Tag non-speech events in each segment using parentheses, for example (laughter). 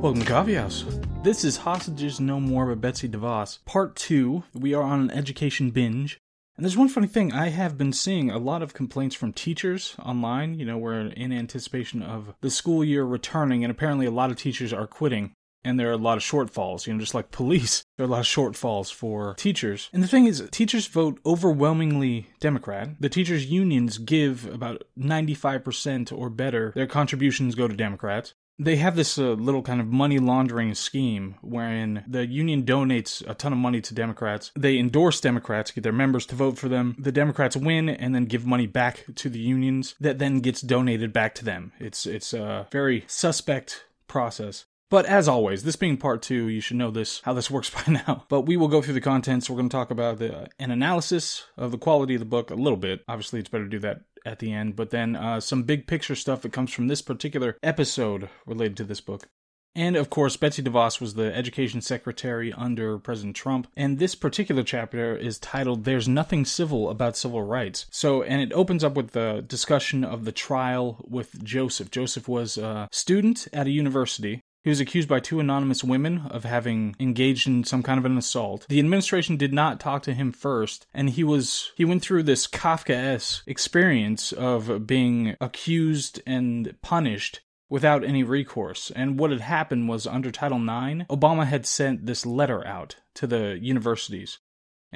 Welcome to Coffee House. This is Hostages No More by Betsy DeVos, part two. We are on an education binge. And there's one funny thing. I have been seeing a lot of complaints from teachers online. You know, we're in anticipation of the school year returning, and apparently a lot of teachers are quitting. And there are a lot of shortfalls, you know, just like police, (laughs) there are a lot of shortfalls for teachers. And the thing is, teachers vote overwhelmingly Democrat. The teachers' unions give about 95% or better, their contributions go to Democrats they have this uh, little kind of money laundering scheme wherein the union donates a ton of money to Democrats. They endorse Democrats, get their members to vote for them. The Democrats win and then give money back to the unions that then gets donated back to them. It's it's a very suspect process. But as always, this being part two, you should know this how this (laughs) works by now. But we will go through the contents. We're going to talk about the, an analysis of the quality of the book a little bit. Obviously, it's better to do that at the end, but then uh, some big picture stuff that comes from this particular episode related to this book. And of course, Betsy DeVos was the education secretary under President Trump. And this particular chapter is titled There's Nothing Civil About Civil Rights. So, and it opens up with the discussion of the trial with Joseph. Joseph was a student at a university he was accused by two anonymous women of having engaged in some kind of an assault. The administration did not talk to him first, and he was he went through this Kafka-esque experience of being accused and punished without any recourse. And what had happened was under Title IX, Obama had sent this letter out to the universities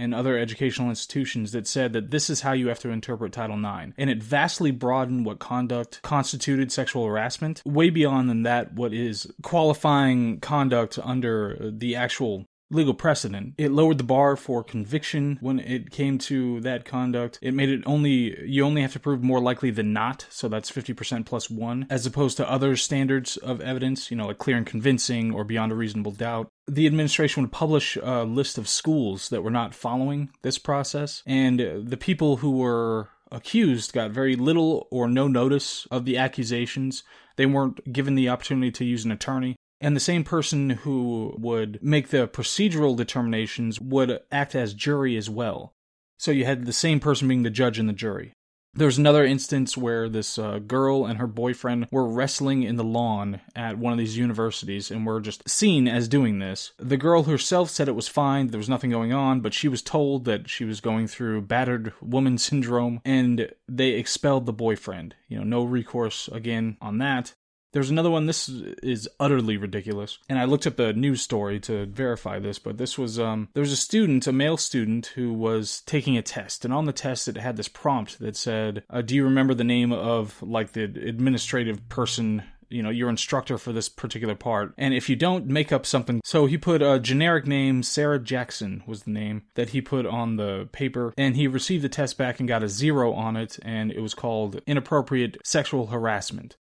and other educational institutions that said that this is how you have to interpret Title IX. And it vastly broadened what conduct constituted sexual harassment, way beyond than that what is qualifying conduct under the actual legal precedent. It lowered the bar for conviction when it came to that conduct. It made it only, you only have to prove more likely than not, so that's 50% plus one, as opposed to other standards of evidence, you know, like clear and convincing or beyond a reasonable doubt. The administration would publish a list of schools that were not following this process, and the people who were accused got very little or no notice of the accusations. They weren't given the opportunity to use an attorney. And the same person who would make the procedural determinations would act as jury as well. So you had the same person being the judge and the jury. There was another instance where this uh, girl and her boyfriend were wrestling in the lawn at one of these universities and were just seen as doing this. The girl herself said it was fine, there was nothing going on, but she was told that she was going through battered woman syndrome and they expelled the boyfriend. You know, no recourse again on that. There's another one. This is utterly ridiculous, and I looked up the news story to verify this. But this was um, there was a student, a male student, who was taking a test, and on the test it had this prompt that said, uh, "Do you remember the name of like the administrative person you know your instructor for this particular part and if you don't make up something so he put a generic name sarah jackson was the name that he put on the paper and he received the test back and got a zero on it and it was called inappropriate sexual harassment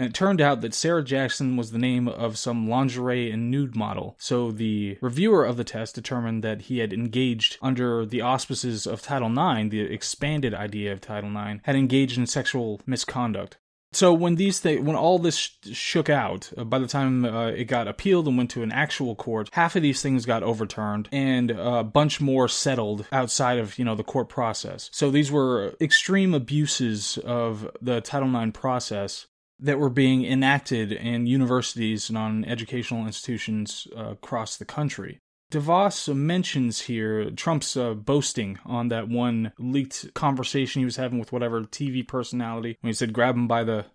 and it turned out that Sarah Jackson was the name of some lingerie and nude model. So the reviewer of the test determined that he had engaged under the auspices of Title IX, the expanded idea of Title IX, had engaged in sexual misconduct. So when these th- when all this sh- shook out, uh, by the time uh, it got appealed and went to an actual court, half of these things got overturned, and a bunch more settled outside of you know the court process. So these were extreme abuses of the Title IX process that were being enacted in universities and on educational institutions uh, across the country. DeVos mentions here Trump's uh, boasting on that one leaked conversation he was having with whatever TV personality when he said, grab him by the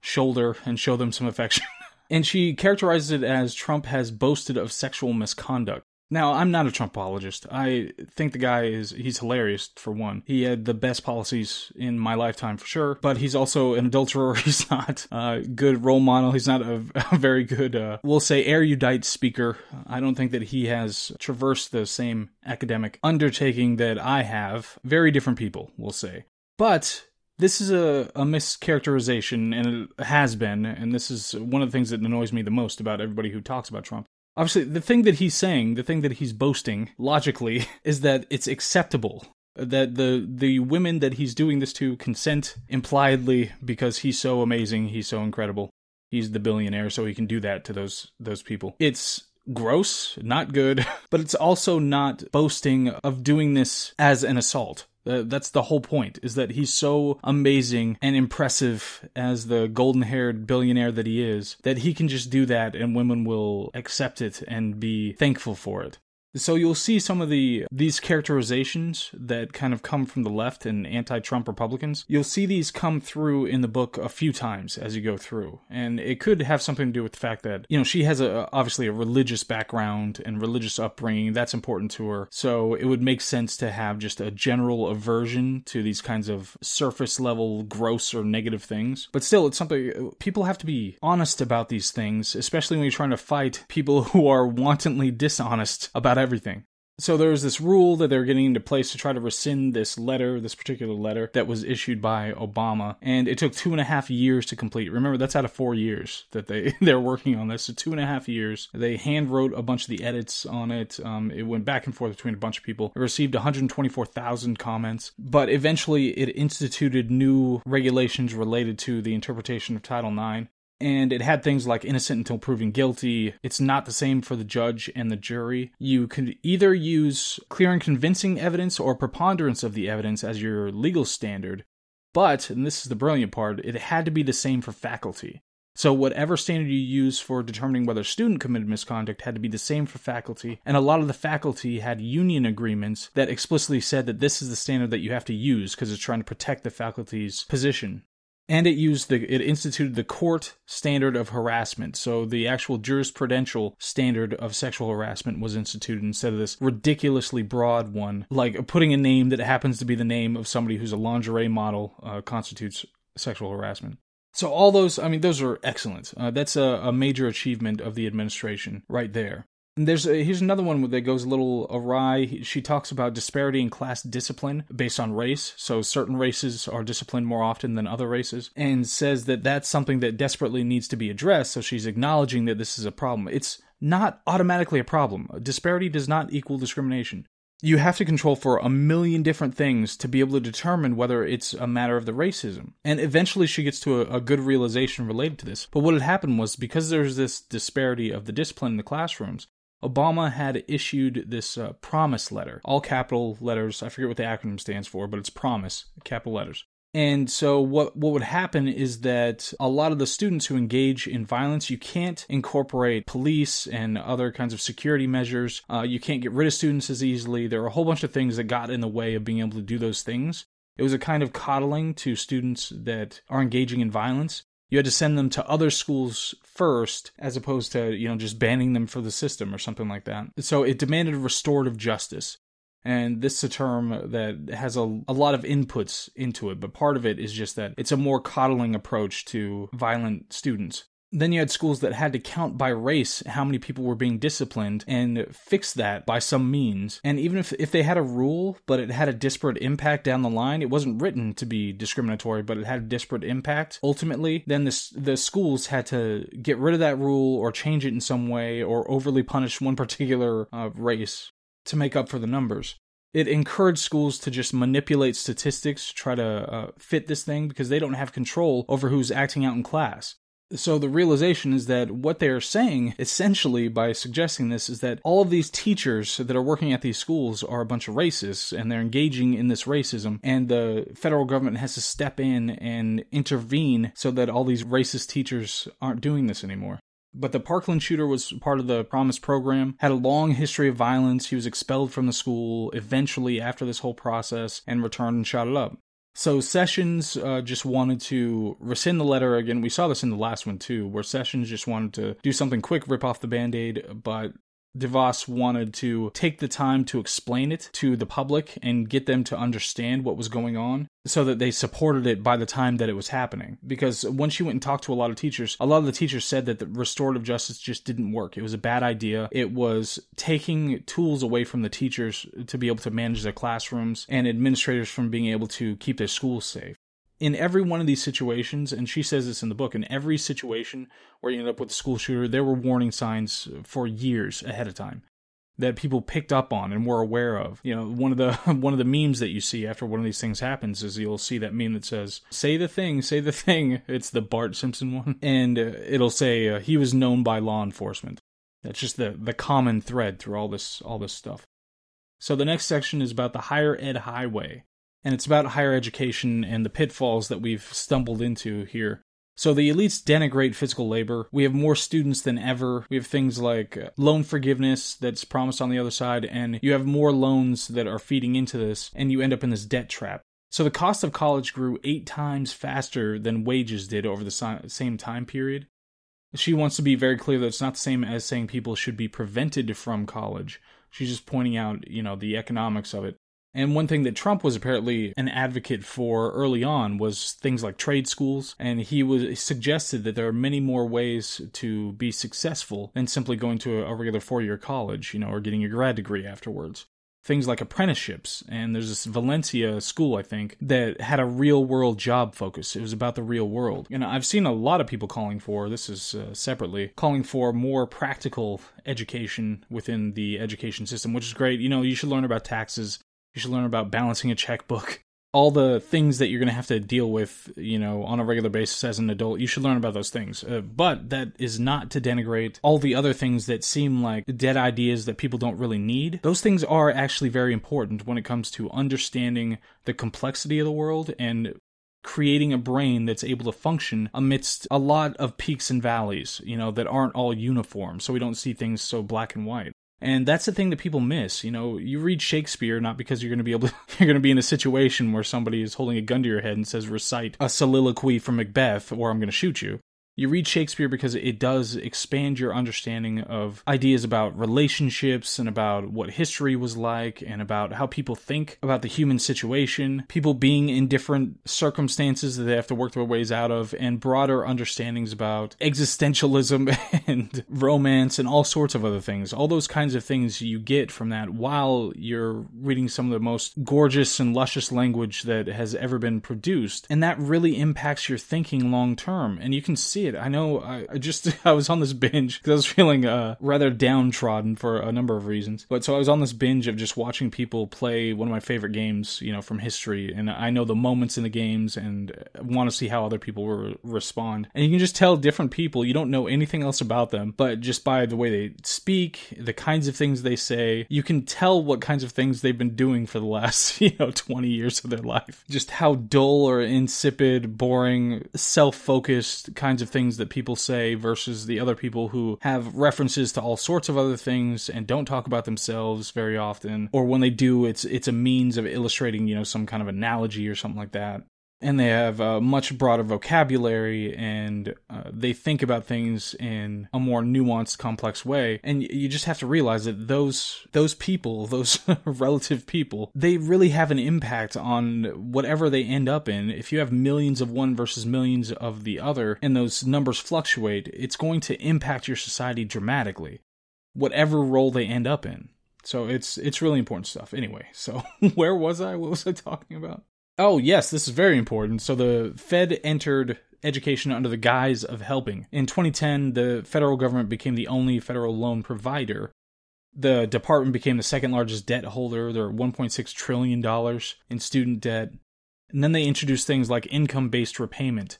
shoulder and show them some affection. (laughs) and she characterizes it as Trump has boasted of sexual misconduct. Now, I'm not a Trumpologist. I think the guy is, he's hilarious for one. He had the best policies in my lifetime for sure, but he's also an adulterer. (laughs) He's not a good role model. He's not a, a very good, uh, we'll say, erudite speaker. I don't think that he has traversed the same academic undertaking that I have. Very different people, we'll say. But this is a, a mischaracterization, and it has been, and this is one of the things that annoys me the most about everybody who talks about Trump obviously the thing that he's saying, the thing that he's boasting logically (laughs) is that it's acceptable that the the women that he's doing this to consent impliedly because he's so amazing, he's so incredible. He's the billionaire so he can do that to those those people. It's gross, not good, (laughs) but it's also not boasting of doing this as an assault. Uh, that's the whole point, is that he's so amazing and impressive as the golden haired billionaire that he is, that he can just do that and women will accept it and be thankful for it. So you'll see some of the these characterizations that kind of come from the left and anti-Trump Republicans. You'll see these come through in the book a few times as you go through. And it could have something to do with the fact that, you know, she has a obviously a religious background and religious upbringing. That's important to her. So it would make sense to have just a general aversion to these kinds of surface level gross or negative things. But still it's something people have to be honest about these things, especially when you're trying to fight people (laughs) who are wantonly dishonest about everything. So there was this rule that they were getting into place to try to rescind this letter, this particular letter that was issued by Obama, and it took two and a half years to complete. Remember, that's out of four years that they (laughs) they're working on this. So two and a half years. They hand wrote a bunch of the edits on it. Um, it went back and forth between a bunch of people. It received 124,000 comments, but eventually it instituted new regulations related to the interpretation of Title IX and it had things like innocent until proven guilty. It's not the same for the judge and the jury. You could either use clear and convincing evidence or preponderance of the evidence as your legal standard, but, and this is the brilliant part, it had to be the same for faculty. So, whatever standard you use for determining whether a student committed misconduct had to be the same for faculty, and a lot of the faculty had union agreements that explicitly said that this is the standard that you have to use because it's trying to protect the faculty's position and it used the it instituted the court standard of harassment. So the actual jurisprudential standard of sexual harassment was instituted instead of this ridiculously broad one. Like putting a name that happens to be the name of somebody who's a lingerie model uh, constitutes sexual harassment. So all those i mean those are excellent. Uh, that's a, a major achievement of the administration right there there's a, here's another one that goes a little awry. She talks about disparity in class discipline based on race. So certain races are disciplined more often than other races, and says that that's something that desperately needs to be addressed. So she's acknowledging that this is a problem. It's not automatically a problem. Disparity does not equal discrimination. You have to control for a million different things to be able to determine whether it's a matter of the racism. And eventually she gets to a, a, good realization related to this. But what had happened was because there's this disparity of the discipline in the classrooms, Obama had issued this uh, promise letter, all capital letters. I forget what the acronym stands for, but it's promise, capital letters. And so what what would happen is that a lot of the students who engage in violence, you can't incorporate police and other kinds of security measures. Uh, you can't get rid of students as easily. There are a whole bunch of things that got in the way of being able to do those things. It was a kind of coddling to students that are engaging in violence you had to send them to other schools first as opposed to you know just banning them for the system or something like that. So it demanded restorative justice. And this is a term that has a, a lot of inputs into it but part of it is just that it's a more coddling approach to violent students then you had schools that had to count by race how many people were being disciplined and fix that by some means. And even if, if they had a rule, but it had a disparate impact down the line, it wasn't written to be discriminatory, but it had a disparate impact. Ultimately, then the, the schools had to get rid of that rule or change it in some way or overly punish one (laughs) particular uh, race to make up for the numbers it encouraged schools to just manipulate statistics to try to uh, fit this thing because they don't have control over who's acting out in class. So the realization is that what they are saying essentially by suggesting this is that all of these teachers that are working at these schools are a bunch of racists and they're engaging in this racism and the federal government has to step in and intervene so that all these racist teachers aren't doing this anymore. But the Parkland shooter was part of the Promise program, had a long history of violence. He was expelled from the school eventually after this whole process and returned and shot it up. So Sessions uh, just wanted to rescind the letter again. We saw this in the last one too, where Sessions just wanted to do something quick, rip off the band aid, but DeVos wanted to take the time to explain it to the public and get them to understand what was going on so that they supported it by the time that it was happening. Because when she went and talked to a lot of teachers, a lot of the teachers said that the restorative justice just didn't work. It was a bad idea. It was taking tools away from the teachers to be able to manage their classrooms and administrators from being able to keep their schools safe in every one of these situations, and she says this in the book, in every situation where you end up with a school shooter, there were warning signs for years ahead of time that people picked up on and were aware of. You know, one of the (laughs) one of the memes that you see after one of these things happens is you'll see that meme that says "Say the thing, say the (laughs) thing." It's the Bart Simpson one, (laughs) and uh, it'll say uh, he was known by law enforcement. That's just the the common thread through all this all this stuff. So the next section is about the higher ed highway, and it's about higher education and the pitfalls that we've stumbled into here. So the elites denigrate physical labor. We have more students than ever. We have things like loan forgiveness that's promised on the other side, and you have more loans that are feeding into this, and you end up in this debt trap. So the cost of college grew eight times faster than wages did over the same time period. She wants to be very clear that it's not the same as saying people should be prevented from college. She's just pointing out, you know, the economics of it. And one thing that Trump was apparently an advocate for early on was things like trade schools. And he was suggested that there are many more ways to be successful than simply going to a regular four year college, you know, or getting your grad degree afterwards things like apprenticeships. And there's this Valencia school, I think, that had a real world job focus. It was about the real world. And I've seen a lot of people calling for, this is uh, separately, calling for more practical education within the education system, which is great. You know, you should learn about taxes, you should learn about balancing a checkbook. All the things that you're going to have to deal with, you know, on a regular basis as an adult, you should learn about those things. Uh, but that is not to denigrate all the other things that seem like dead ideas that people don't really need. Those things are actually very important when it comes to understanding the complexity of the world and creating a brain that's able to function amidst a lot of peaks and valleys, you know, that aren't all uniform, so we don't see things so black and white. And that's the thing that people miss. You know, you read Shakespeare not because you're going to be able to, (laughs) you're going to be in a situation where somebody is holding a gun to your head and says, recite a soliloquy from Macbeth or I'm going to shoot you. You read Shakespeare because it does expand your understanding of ideas about relationships and about what history was like and about how people think about the human situation, people being in different circumstances that they have to work their ways out of, and broader understandings about existentialism (laughs) and romance and all sorts of other things. All those kinds of things you get from that while you're reading some of the most gorgeous and luscious language that has ever been produced. And that really impacts your thinking long term. And you can see it. I know I, I just (laughs) I was on this binge because I was feeling uh, rather downtrodden for a number of reasons. But so I was on this binge of just watching people play one of my favorite games, you know, from history, and I know the moments in the games and want to see how other people will respond. And you can just tell different people. You don't know anything else about them, but just by the way they speak, the kinds of things they say, you can tell what kinds of things they've been doing for the last (laughs) you know 20 years of their life. Just how dull or insipid, boring, self-focused kinds of things that people say versus the other people who have references to all sorts of other things and don't talk about themselves very often. Or when they do it's it's a means of illustrating you know some kind of analogy or something like that and they have a much broader vocabulary and uh, they think about things in a more nuanced complex way. And you just have to realize that those those people (laughs) those relative people they really have an impact on whatever they end up in. If you have millions of one versus millions of the other and those numbers fluctuate it's going to impact your society dramatically whatever role they end up in. So it's it's really important stuff. Anyway so (laughs) where was i? What was i talking about Oh, yes, this is very important. So the Fed entered education under the guise of helping. In 2010, the federal government became the only federal loan provider. The department became the second largest debt holder. They're $1.6 trillion in student debt. And then they introduced things like income based repayment.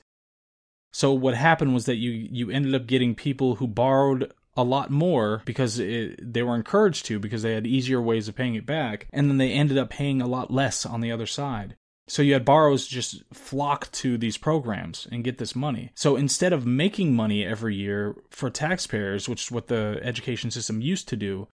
So what happened was that you, you ended up getting people who borrowed a lot more because it, they were encouraged to because they had easier ways of paying it back. And then they ended up paying a lot less on the other side. So you had borrowers just flock to these programs and get this money. So instead of making money every year for taxpayers, which is what the education system used to do,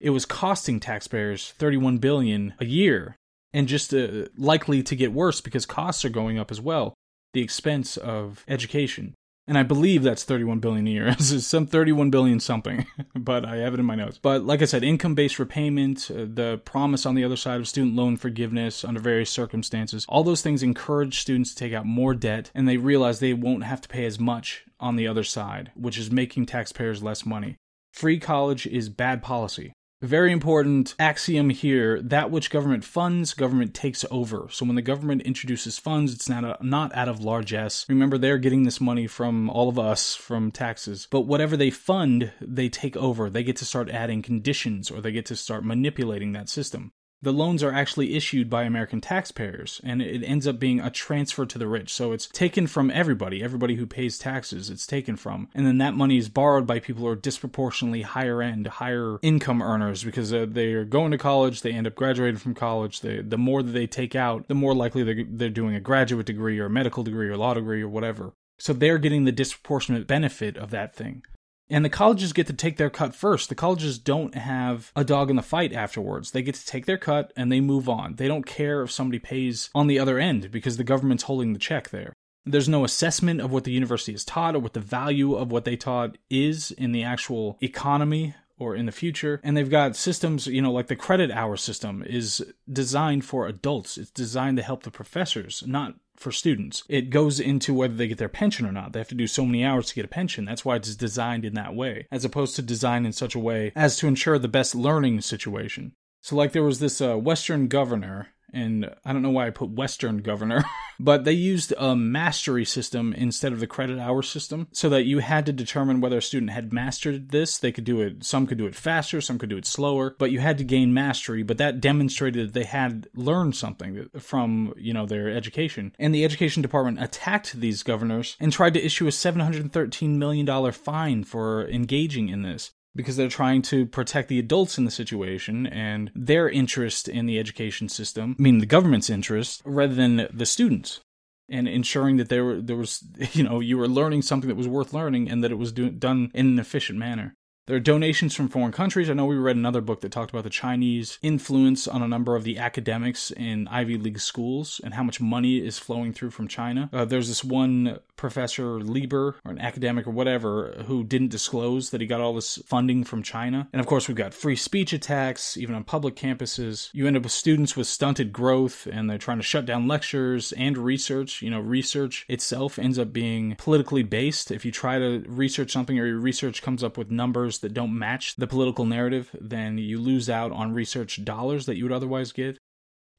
it was costing taxpayers 31 billion a year and just uh, likely to get worse because costs are going up as well. The expense of education and I believe that's 31 billion a year. (laughs) It's some 31 billion something, (laughs) but I have it in my notes. But like I said, income-based repayment, uh, the promise on the other side of student loan forgiveness under various circumstances, all those things encourage students to take out more debt, and they realize they won't have to pay as much on the other side, which is making taxpayers less money. Free college is bad policy very important axiom here that which government funds government takes over. So when the government introduces funds it's not a, not out of largesse. Remember they're getting this money from all of us from taxes. But whatever they fund they take over. They get to start adding conditions or they get to start manipulating that system the loans are actually issued by American taxpayers and it ends up being a transfer to the rich. So it's taken from everybody, everybody who pays taxes, it's taken from. And then that money is borrowed by people who are disproportionately higher end, higher income earners because uh, they are going to college, they end up graduating from college. They, the more that they take out, the more likely they're, they're doing a graduate degree or a medical degree or law degree or whatever. So they're getting the disproportionate benefit of that thing. And the colleges get to take their cut first. The colleges don't have a dog in the fight afterwards. They get to take their cut and they move on. They don't care if somebody pays on the other end because the government's holding the check there. There's no assessment of what the university has taught or what the value of what they taught is in the actual economy or in the future. And they've got systems, you know, like the credit hour system is designed for adults. It's designed to help the professors, not for students. It goes into whether they get their pension or not. They have to do so many hours to get a pension. That's why it's designed in that way, as opposed to designed in such a way as to ensure the best learning situation. So, like, there was this uh, Western governor and I don't know why I put Western governor, (laughs) but they used a mastery system instead of the credit hour system so that you had to determine whether a student had mastered this. They could do it, some could do it faster, some could do it slower, but you had to gain mastery, but that demonstrated that they had learned something from, you know, their education. And the education department attacked these governors and tried to issue a $713 million fine for engaging in this because they're trying to protect the adults in the situation and their interest in the education system, I mean the government's interest, rather than the students. And ensuring that there there was, (laughs) you know, you were learning something that was worth learning and that it was do- done in an efficient manner. There are donations from foreign countries. I know we read another book that talked about the Chinese influence on a number of the academics in Ivy League schools and how much money is flowing through from China. Uh, there's this one professor, Lieber, or an academic or whatever, who didn't disclose that he got all this funding from China. And of course, we've got free speech attacks, even on public campuses. You end up with students with stunted growth, and they're trying to shut down lectures and research. You know, research itself ends up being politically based. If you try to research something or your research comes up with numbers, that don't match the political narrative, then you lose out on research dollars that you would otherwise get.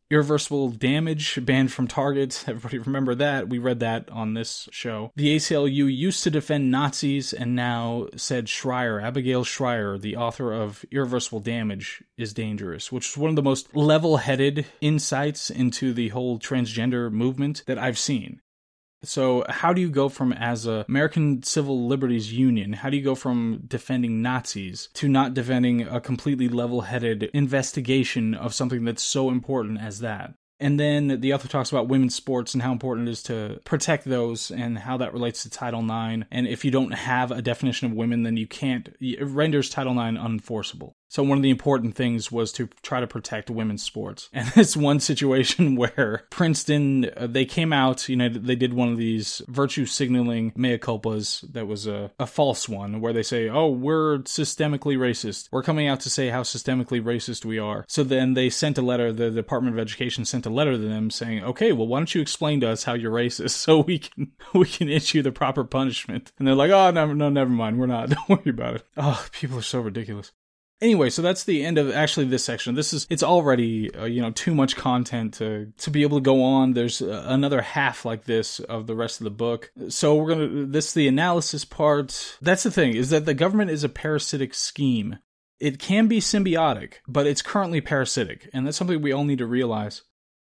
Irreversible damage banned from Target. (laughs) Everybody remember that. We read that on this show. The ACLU used to defend Nazis and now said Shrier, Abigail Shrier, the author of Irreversible Damage, is dangerous, which is one of the most level headed insights into the whole transgender movement that I've seen. So, how do you go from, as a American Civil Liberties Union, how do you go from defending Nazis to not defending a completely level headed investigation of something that's so important as that? And then the author talks about women's sports and how important it is to protect those and how that relates to Title IX. And if you don't have a definition of women, then you can't, it renders Title IX unenforceable. So one of the important things was to try to protect women's sports. (laughs) And it's one situation (laughs) where Princeton, uh, they came out, you know, they did one of these virtue signaling mea culpas that was a, a false one where they say, oh, we're systemically racist. We're coming out to say how systemically racist we are. So then they sent a letter, the Department of Education sent a letter to them saying, okay, well, why don't you explain to us how you're racist (laughs) so we can, we can issue the proper punishment. And they're like, oh, no, no, never mind. We're not. Don't worry about it. Oh, people are so ridiculous. Anyway, so that's the end of actually this section. This is it's already uh, you know too much content to to be able to go on. There's uh, another half like this of the rest of the book. So we're gonna this the analysis part. That's the thing is that the government is a parasitic scheme. It can be symbiotic, but it's currently parasitic, and that's something we all need to realize.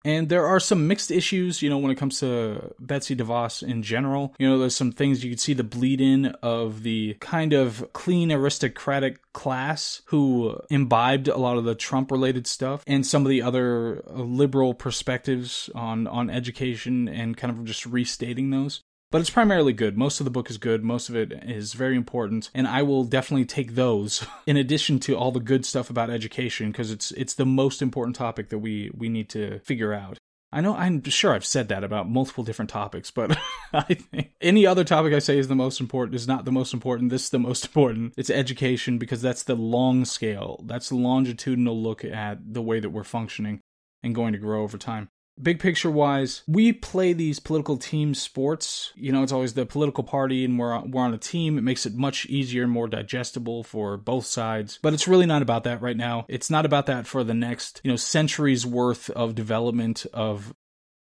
And there are some mixed issues, you know, when it comes to Betsy DeVos in general. You know, there's some things you could see the bleed in of the kind of clean aristocratic class who imbibed a lot of the Trump related stuff and some of the other liberal perspectives on, on education and kind of just restating those but it's primarily good. Most of the book is good. Most of it is very important, and I will definitely take those (laughs) in addition to all the good stuff about education because it's it's the most important topic that we we need to figure out. I know I'm sure I've said that about multiple different topics, but (laughs) I think any other topic I say is the most important is not the most important. This is the most important. It's education because that's the long scale. That's the longitudinal look at the way that we're functioning and going to grow over time big picture wise, we play these political team sports. You know, it's always the political party and we're, we're on a team. It makes it much easier and more digestible for both sides. But it's really not about that right now. It's not about that for the next, you know, centuries worth of development of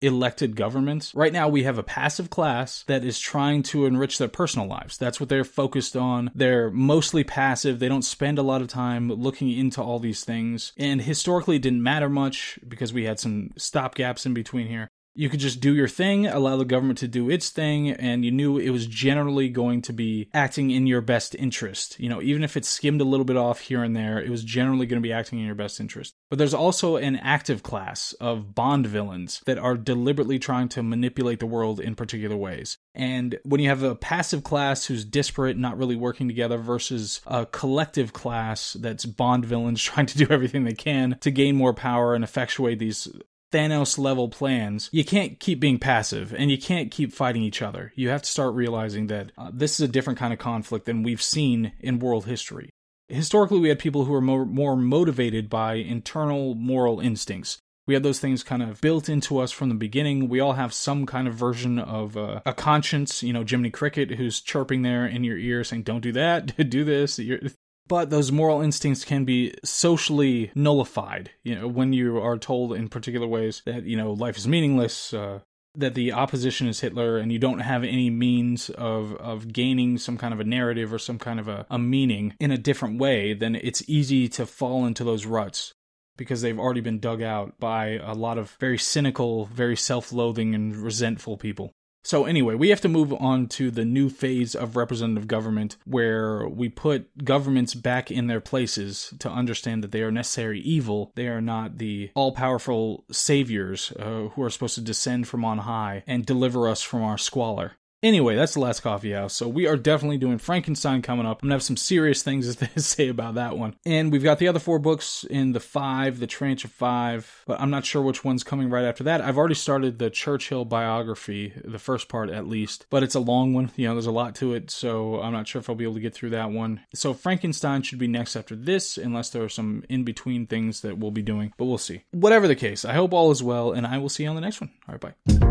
elected governments. Right now, we have a passive class that is trying to enrich their personal lives. That's what they're focused on. They're mostly passive. They don't spend a lot of time looking into all these things. And historically, it didn't matter much because we had some stop gaps in between here you could just do your thing, allow the government to do its thing, and you knew it was generally going to be acting in your best interest. You know, even if it skimmed a little bit off here and there, it was generally going to be acting in your best interest. But there's also an active class of Bond villains that are deliberately trying to manipulate the world in particular ways. And when you have a passive class who's disparate, not really working together, versus a collective class that's Bond villains (laughs) trying to do everything they can to gain more power and effectuate these Thanos level plans, you can't keep being passive and you can't keep fighting each other. You have to start realizing that uh, this is a different kind of conflict than we've seen in world history. Historically, we had people who were more, more motivated by internal moral instincts. We had those things kind of built into us from the beginning. We all have some kind of version of uh, a conscience. You know, Jiminy Cricket, who's chirping there in your ear saying, "Don't do that, (laughs) do this." You're, but those moral instincts can be socially nullified you know when you are told in particular ways that you know life is meaningless uh, that the opposition is Hitler and you don't have any means of of gaining some kind of a narrative or some kind of a, a meaning in a different way, then it's easy to fall into those ruts because they've already been dug out by a lot of very cynical, very self-loathing and resentful people. So, anyway, we have to move on to the new phase of representative government where we put governments back in their places to understand that they are necessary evil. They are not the all powerful saviors uh, who are supposed to descend from on high and deliver us from our squalor. Anyway, that's the last coffee house. So we are definitely doing Frankenstein coming up. I'm gonna have some serious (laughs) things to (laughs) say about that one. And we've got the other four books in the five, the tranche of five, but I'm not sure which one's coming right after that. I've already started the Churchill biography, the first part at least, but it's a long one. (laughs) You know, there's a lot to it, so I'm not sure if I'll be able to get through that one. So Frankenstein should be next after this, unless there are some in between things that we'll be doing, but we'll see. Whatever the case, I hope all is well, and I will see you on the next one. All right, bye.